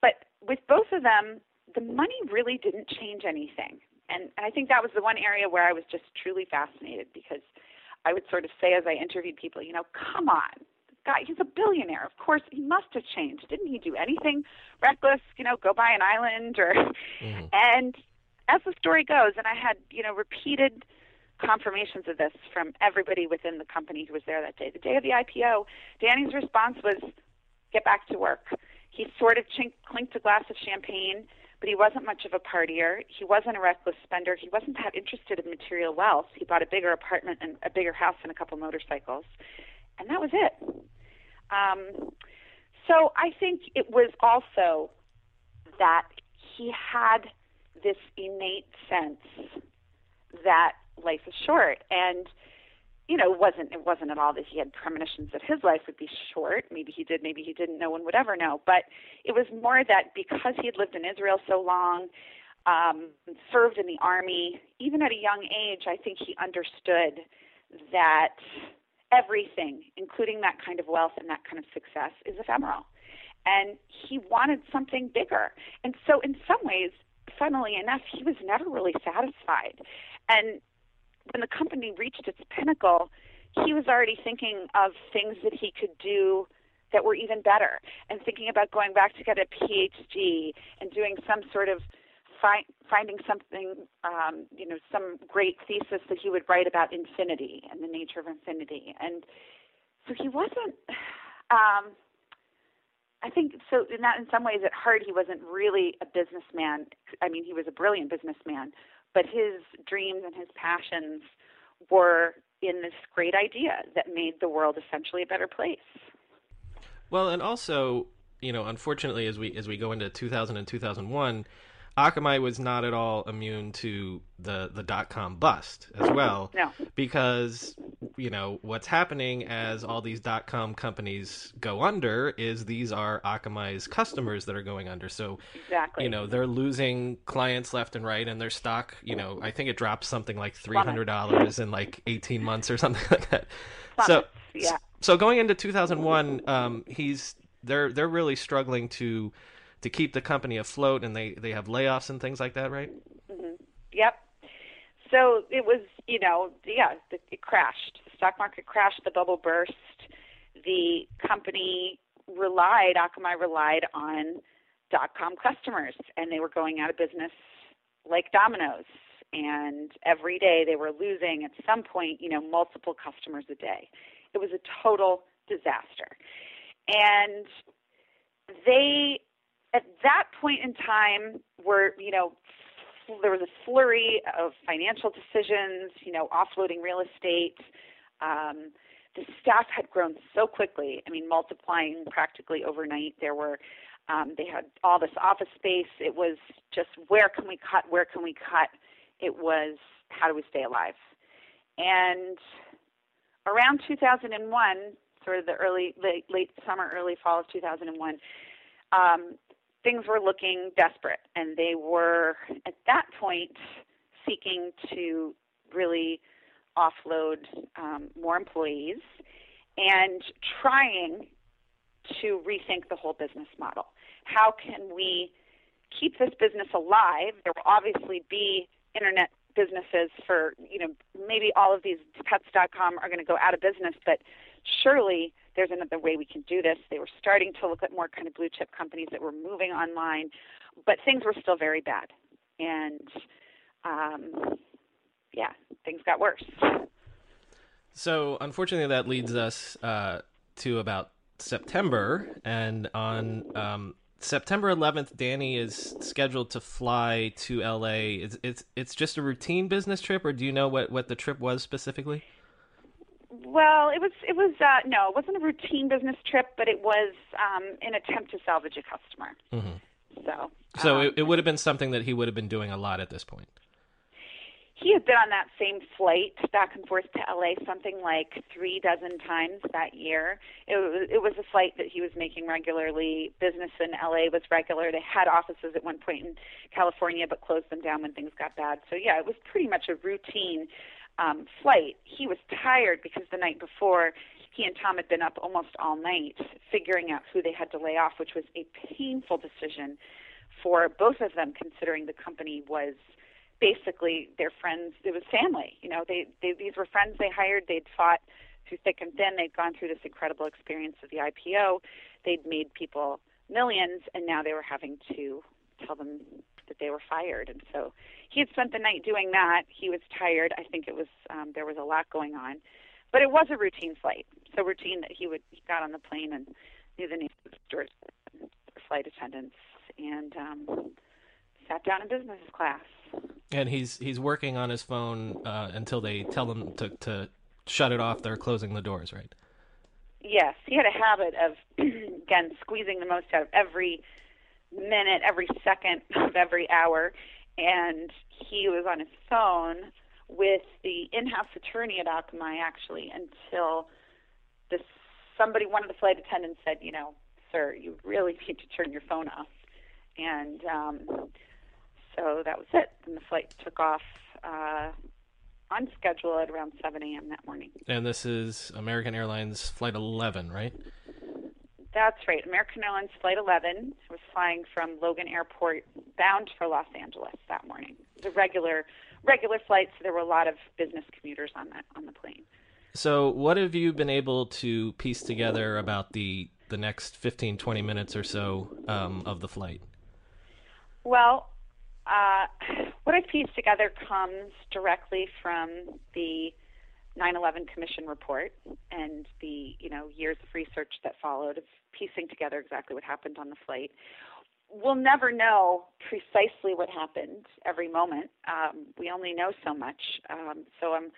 But with both of them the money really didn't change anything. And, I think that was the one area where I was just truly fascinated because I would sort of say as I interviewed people, you know, come on, this guy, he's a billionaire. Of course, he must have changed. Didn't he do anything reckless, you know, go buy an island or. Mm-hmm. And as the story goes, and I had, you know, repeated confirmations of this from everybody within the company who was there that day. The day of the IPO, Danny's response was, get back to work. He sort of chink, clinked a glass of champagne but he wasn't much of a partier. He wasn't a reckless spender. He wasn't that interested in material wealth. He bought a bigger apartment and a bigger house and a couple motorcycles, and that was it. Um, so I think it was also that he had this innate sense that life is short and you know, wasn't it wasn't at all that he had premonitions that his life would be short. Maybe he did, maybe he didn't. No one would ever know. But it was more that because he had lived in Israel so long, um, served in the army, even at a young age, I think he understood that everything, including that kind of wealth and that kind of success, is ephemeral. And he wanted something bigger. And so, in some ways, funnily enough, he was never really satisfied. And when the company reached its pinnacle, he was already thinking of things that he could do that were even better and thinking about going back to get a PhD and doing some sort of fi- finding something, um, you know, some great thesis that he would write about infinity and the nature of infinity. And so he wasn't. Um, I think so. In that, in some ways, at heart, he wasn't really a businessman. I mean, he was a brilliant businessman, but his dreams and his passions were in this great idea that made the world essentially a better place. Well, and also, you know, unfortunately, as we as we go into 2000 and 2001, Akamai was not at all immune to the the dot com bust as well. No. because you know, what's happening as all these dot com companies go under is these are Akamai's customers that are going under. So, exactly. you know, they're losing clients left and right, and their stock, you know, I think it dropped something like three hundred dollars in like eighteen months or something like that. So, yeah. So going into two thousand one, um, he's they're they're really struggling to to keep the company afloat, and they they have layoffs and things like that, right? Mm-hmm. Yep. So it was, you know, yeah, it crashed. The stock market crashed. The bubble burst. The company relied, Akamai relied on dot com customers, and they were going out of business like dominoes. And every day they were losing, at some point, you know, multiple customers a day. It was a total disaster. And they, at that point in time, were, you know, there was a flurry of financial decisions, you know, offloading real estate. Um, the staff had grown so quickly. I mean, multiplying practically overnight. There were, um, they had all this office space. It was just where can we cut? Where can we cut? It was how do we stay alive? And around 2001, sort of the early, late, late summer, early fall of 2001, um, things were looking desperate, and they were at that point seeking to really offload um, more employees and trying to rethink the whole business model. How can we keep this business alive? There will obviously be internet businesses for, you know, maybe all of these pets.com are going to go out of business, but surely there's another way we can do this. They were starting to look at more kind of blue chip companies that were moving online, but things were still very bad. And um, yeah, things got worse. So, unfortunately, that leads us uh, to about September. And on um, September 11th, Danny is scheduled to fly to LA. It's, it's, it's just a routine business trip, or do you know what, what the trip was specifically? Well, it was it was uh, no, it wasn't a routine business trip, but it was um, an attempt to salvage a customer. Mm-hmm. So, so um, it, it would have been something that he would have been doing a lot at this point. He had been on that same flight back and forth to LA something like three dozen times that year. It was, it was a flight that he was making regularly. Business in LA was regular. They had offices at one point in California, but closed them down when things got bad. So yeah, it was pretty much a routine um, flight. He was tired because the night before he and Tom had been up almost all night figuring out who they had to lay off, which was a painful decision for both of them, considering the company was basically their friends. It was family. You know, they, they these were friends they hired. They'd fought through thick and thin. They'd gone through this incredible experience of the IPO. They'd made people millions, and now they were having to tell them that they were fired. And so he had spent the night doing that. He was tired. I think it was um, there was a lot going on, but it was a routine flight. So routine that he would he got on the plane and knew the names of the steward, flight attendants, and um, sat down in business class. And he's he's working on his phone uh, until they tell him to to shut it off. They're closing the doors, right? Yes, he had a habit of again squeezing the most out of every minute, every second of every hour, and he was on his phone with the in-house attorney at Akamai actually until this somebody, one of the flight attendants said, you know, sir, you really need to turn your phone off, and um, so that was it. And the flight took off uh, on schedule at around 7 a.m. that morning. And this is American Airlines Flight 11, right? That's right. American Airlines Flight 11 was flying from Logan Airport bound for Los Angeles that morning. The regular regular flight, so there were a lot of business commuters on that on the plane. So, what have you been able to piece together about the the next 15, 20 minutes or so um, of the flight? Well, uh, what I've pieced together comes directly from the 9/11 Commission report and the you know years of research that followed of piecing together exactly what happened on the flight. We'll never know precisely what happened every moment. Um, we only know so much. Um, so I'm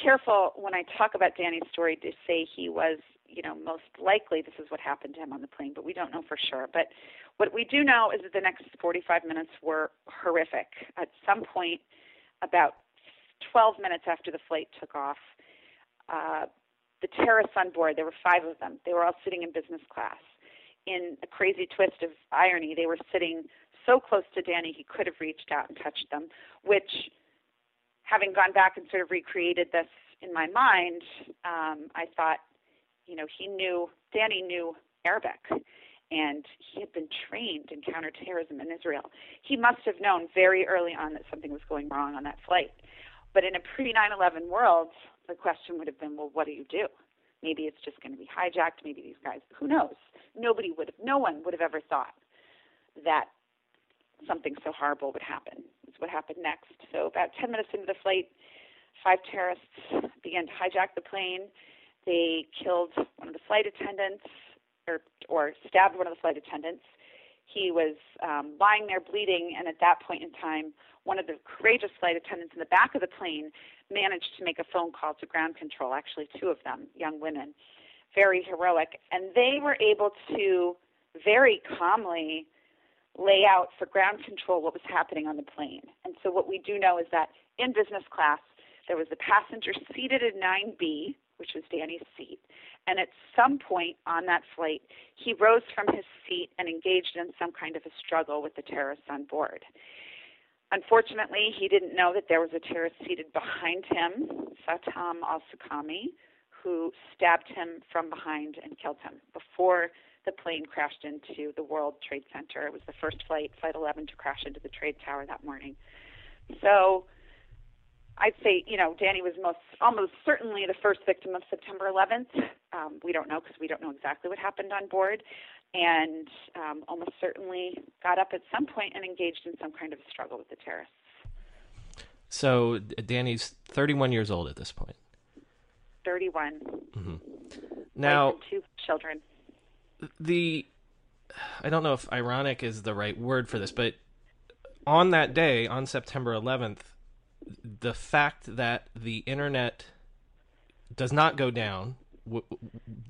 careful when I talk about Danny's story to say he was you know most likely this is what happened to him on the plane, but we don't know for sure. But what we do know is that the next 45 minutes were horrific. At some point, about 12 minutes after the flight took off, uh, the terrorists on board, there were five of them. They were all sitting in business class. In a crazy twist of irony, they were sitting so close to Danny he could have reached out and touched them, which, having gone back and sort of recreated this in my mind, um, I thought, you know, he knew, Danny knew Arabic and he had been trained in counterterrorism in Israel. He must have known very early on that something was going wrong on that flight. But in a pre 9 11 world, the question would have been, well, what do you do? Maybe it's just going to be hijacked. Maybe these guys, who knows? Nobody would have, no one would have ever thought that something so horrible would happen. Is what happened next. So about 10 minutes into the flight, five terrorists began to hijack the plane. They killed one of the flight attendants, or or stabbed one of the flight attendants. He was um, lying there bleeding, and at that point in time, one of the courageous flight attendants in the back of the plane managed to make a phone call to ground control. Actually, two of them, young women, very heroic, and they were able to very calmly lay out for ground control what was happening on the plane. And so, what we do know is that in business class, there was a passenger seated in 9B, which was Danny's seat. And at some point on that flight, he rose from his seat and engaged in some kind of a struggle with the terrorists on board. Unfortunately, he didn't know that there was a terrorist seated behind him, Satam al Suqami, who stabbed him from behind and killed him before the plane crashed into the World Trade Center. It was the first flight, Flight 11, to crash into the Trade Tower that morning. So I'd say, you know, Danny was most almost certainly the first victim of September 11th. Um, we don't know because we don't know exactly what happened on board, and um, almost certainly got up at some point and engaged in some kind of struggle with the terrorists. So Danny's 31 years old at this point. 31. Mm-hmm. Now, two children. The I don't know if ironic is the right word for this, but on that day, on September 11th, the fact that the internet does not go down, w-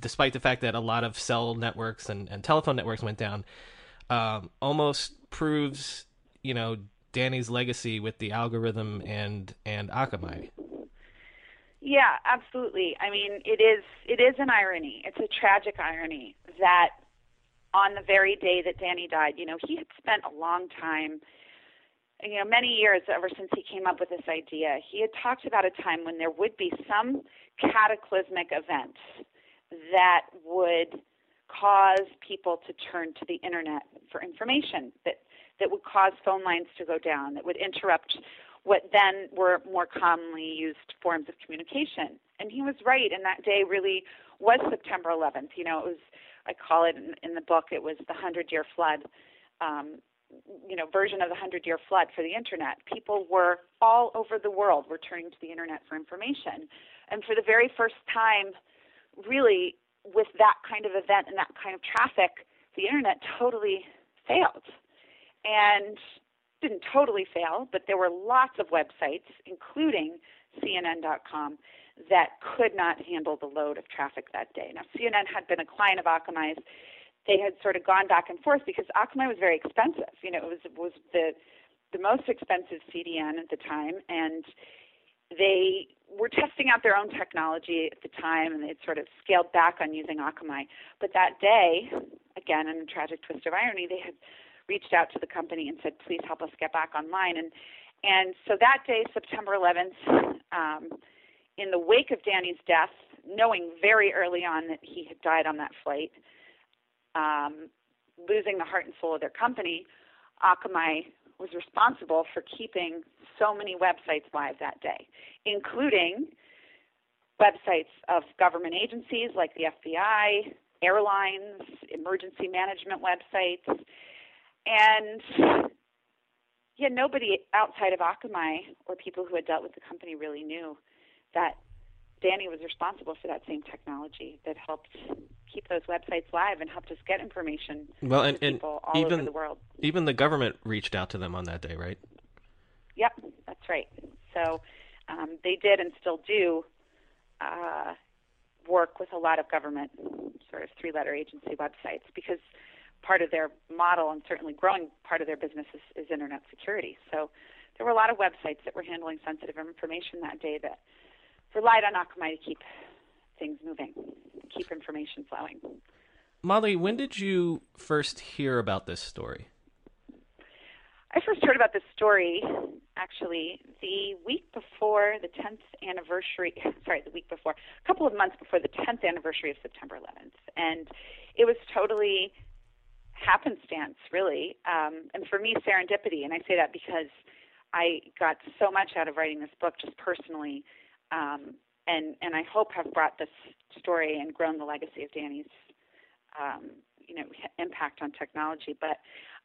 despite the fact that a lot of cell networks and, and telephone networks went down, um, almost proves, you know, Danny's legacy with the algorithm and and Akamai. Yeah, absolutely. I mean, it is it is an irony. It's a tragic irony that on the very day that Danny died, you know, he had spent a long time you know, many years ever since he came up with this idea, he had talked about a time when there would be some cataclysmic event that would cause people to turn to the internet for information that that would cause phone lines to go down that would interrupt what then were more commonly used forms of communication. And he was right and that day really was september 11th you know it was i call it in, in the book it was the hundred year flood um, you know version of the hundred year flood for the internet. People were all over the world were turning to the internet for information. And for the very first time really with that kind of event and that kind of traffic the internet totally failed. And didn't totally fail but there were lots of websites including cnn.com that could not handle the load of traffic that day. Now cnn had been a client of akamai's they had sort of gone back and forth because Akamai was very expensive. You know, it was was the the most expensive CDN at the time, and they were testing out their own technology at the time, and they had sort of scaled back on using Akamai. But that day, again, in a tragic twist of irony, they had reached out to the company and said, "Please help us get back online." And and so that day, September 11th, um, in the wake of Danny's death, knowing very early on that he had died on that flight, um, losing the heart and soul of their company, Akamai was responsible for keeping so many websites live that day, including websites of government agencies like the FBI, airlines, emergency management websites, and yeah, nobody outside of Akamai or people who had dealt with the company really knew that Danny was responsible for that same technology that helped keep those websites live and helped us get information well, and, and all even, over the world. Even the government reached out to them on that day, right? Yep, that's right. So um, they did and still do uh, work with a lot of government sort of three-letter agency websites because part of their model and certainly growing part of their business is, is internet security. So there were a lot of websites that were handling sensitive information that day that relied on Akamai to keep things moving, keep information flowing. Molly, when did you first hear about this story? I first heard about this story actually the week before the 10th anniversary, sorry, the week before, a couple of months before the 10th anniversary of September 11th. And it was totally happenstance, really. Um, and for me, serendipity. And I say that because I got so much out of writing this book just personally. Um, and, and I hope have brought this story and grown the legacy of Danny's, um, you know, impact on technology. But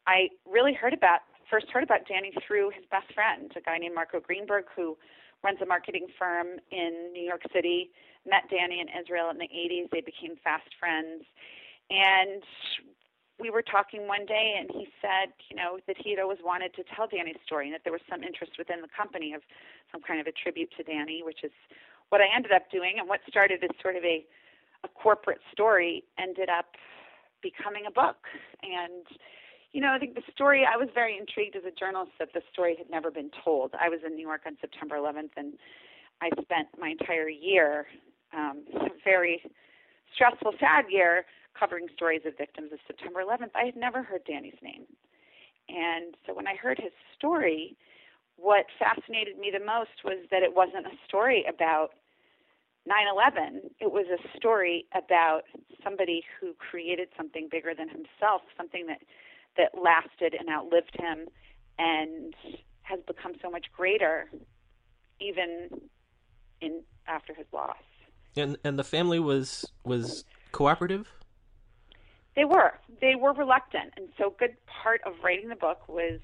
I really heard about first heard about Danny through his best friend, a guy named Marco Greenberg, who runs a marketing firm in New York City. Met Danny in Israel in the 80s. They became fast friends. And we were talking one day, and he said, you know, that he had always wanted to tell Danny's story and that there was some interest within the company of some kind of a tribute to Danny, which is what I ended up doing. And what started as sort of a, a corporate story ended up becoming a book. And you know, I think the story, I was very intrigued as a journalist that the story had never been told. I was in New York on September 11th, and I spent my entire year, um, a very stressful, sad year, covering stories of victims of September 11th. I had never heard Danny's name. And so when I heard his story, what fascinated me the most was that it wasn't a story about 9 11. It was a story about somebody who created something bigger than himself, something that that lasted and outlived him and has become so much greater even in after his loss. And and the family was was cooperative? They were. They were reluctant. And so a good part of writing the book was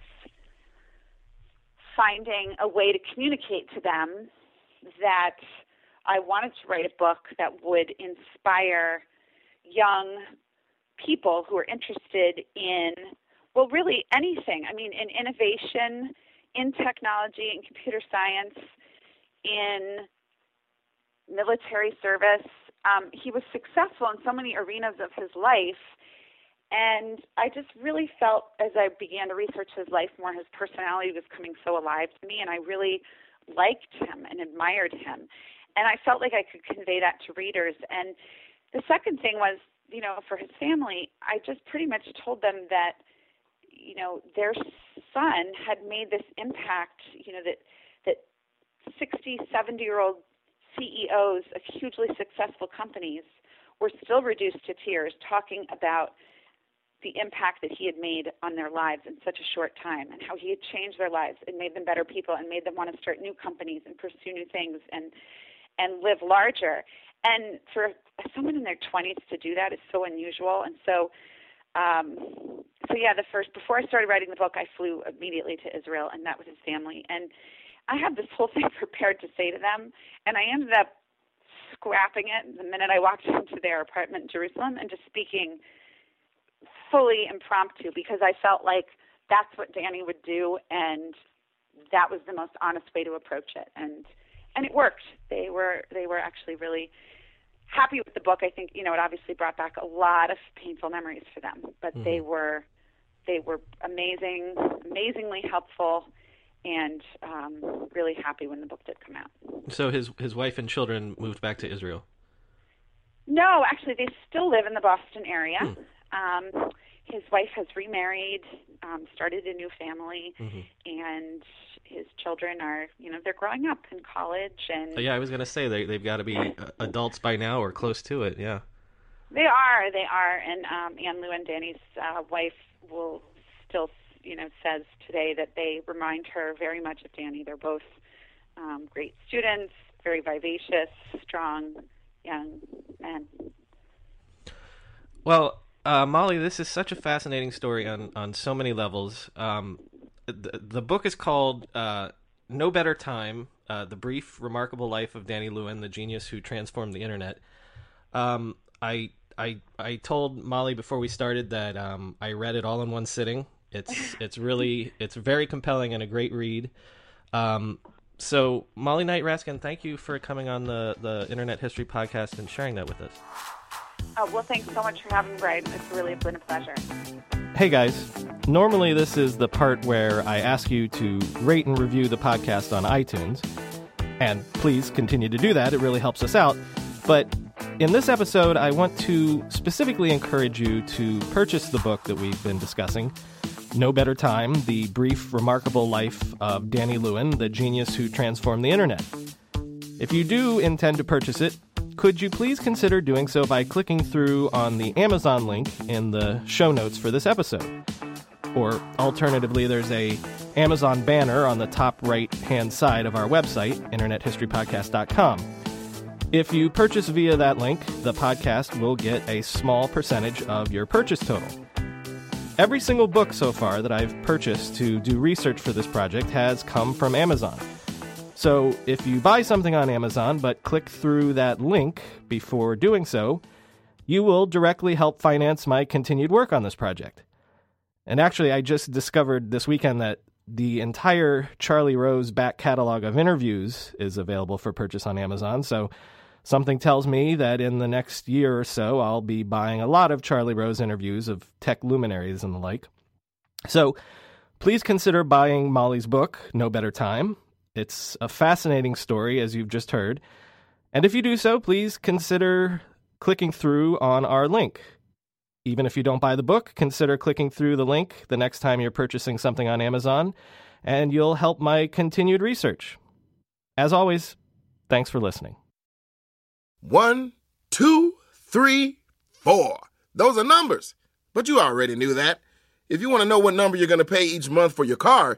finding a way to communicate to them that I wanted to write a book that would inspire young people who are interested in, well, really anything. I mean, in innovation, in technology, in computer science, in military service. Um, he was successful in so many arenas of his life. And I just really felt as I began to research his life more, his personality was coming so alive to me, and I really liked him and admired him. And I felt like I could convey that to readers. And the second thing was you know, for his family, I just pretty much told them that, you know, their son had made this impact, you know, that that 60, 70 year old CEOs of hugely successful companies were still reduced to tears talking about the impact that he had made on their lives in such a short time and how he had changed their lives and made them better people and made them want to start new companies and pursue new things and and live larger. And for someone in their 20s to do that is so unusual. And so, um, so yeah, the first before I started writing the book, I flew immediately to Israel and met with his family, and I had this whole thing prepared to say to them, and I ended up scrapping it the minute I walked into their apartment in Jerusalem and just speaking fully impromptu because I felt like that's what Danny would do, and that was the most honest way to approach it, and and it worked. They were they were actually really happy with the book. I think you know it obviously brought back a lot of painful memories for them, but mm-hmm. they were they were amazing, amazingly helpful, and um, really happy when the book did come out. So his his wife and children moved back to Israel. No, actually, they still live in the Boston area. Hmm. Um, his wife has remarried, um, started a new family, mm-hmm. and his children are, you know, they're growing up in college. And yeah, I was going to say they they've got to be uh, adults by now or close to it. Yeah, they are. They are. And um, Anne Lewin Danny's uh, wife will still, you know, says today that they remind her very much of Danny. They're both um, great students, very vivacious, strong young men. Well, uh, Molly, this is such a fascinating story on, on so many levels. Um, the, the book is called uh, No Better Time uh, The Brief, Remarkable Life of Danny Lewin, the genius who transformed the internet. Um, I, I, I told Molly before we started that um, I read it all in one sitting. It's, it's really, it's very compelling and a great read. Um, so, Molly Knight Raskin, thank you for coming on the, the Internet History Podcast and sharing that with us. Oh, well, thanks so much for having me, Brian. It's really been a pleasure. Hey, guys. Normally, this is the part where I ask you to rate and review the podcast on iTunes. And please continue to do that, it really helps us out. But In this episode, I want to specifically encourage you to purchase the book that we've been discussing, No Better Time The Brief, Remarkable Life of Danny Lewin, the genius who transformed the internet. If you do intend to purchase it, could you please consider doing so by clicking through on the Amazon link in the show notes for this episode? Or alternatively, there's a Amazon banner on the top right hand side of our website, internethistorypodcast.com. If you purchase via that link, the podcast will get a small percentage of your purchase total. Every single book so far that I've purchased to do research for this project has come from Amazon. So if you buy something on Amazon but click through that link before doing so, you will directly help finance my continued work on this project. And actually, I just discovered this weekend that the entire Charlie Rose back catalog of interviews is available for purchase on Amazon. So Something tells me that in the next year or so, I'll be buying a lot of Charlie Rose interviews of tech luminaries and the like. So please consider buying Molly's book, No Better Time. It's a fascinating story, as you've just heard. And if you do so, please consider clicking through on our link. Even if you don't buy the book, consider clicking through the link the next time you're purchasing something on Amazon, and you'll help my continued research. As always, thanks for listening. One, two, three, four. Those are numbers. But you already knew that. If you want to know what number you're going to pay each month for your car,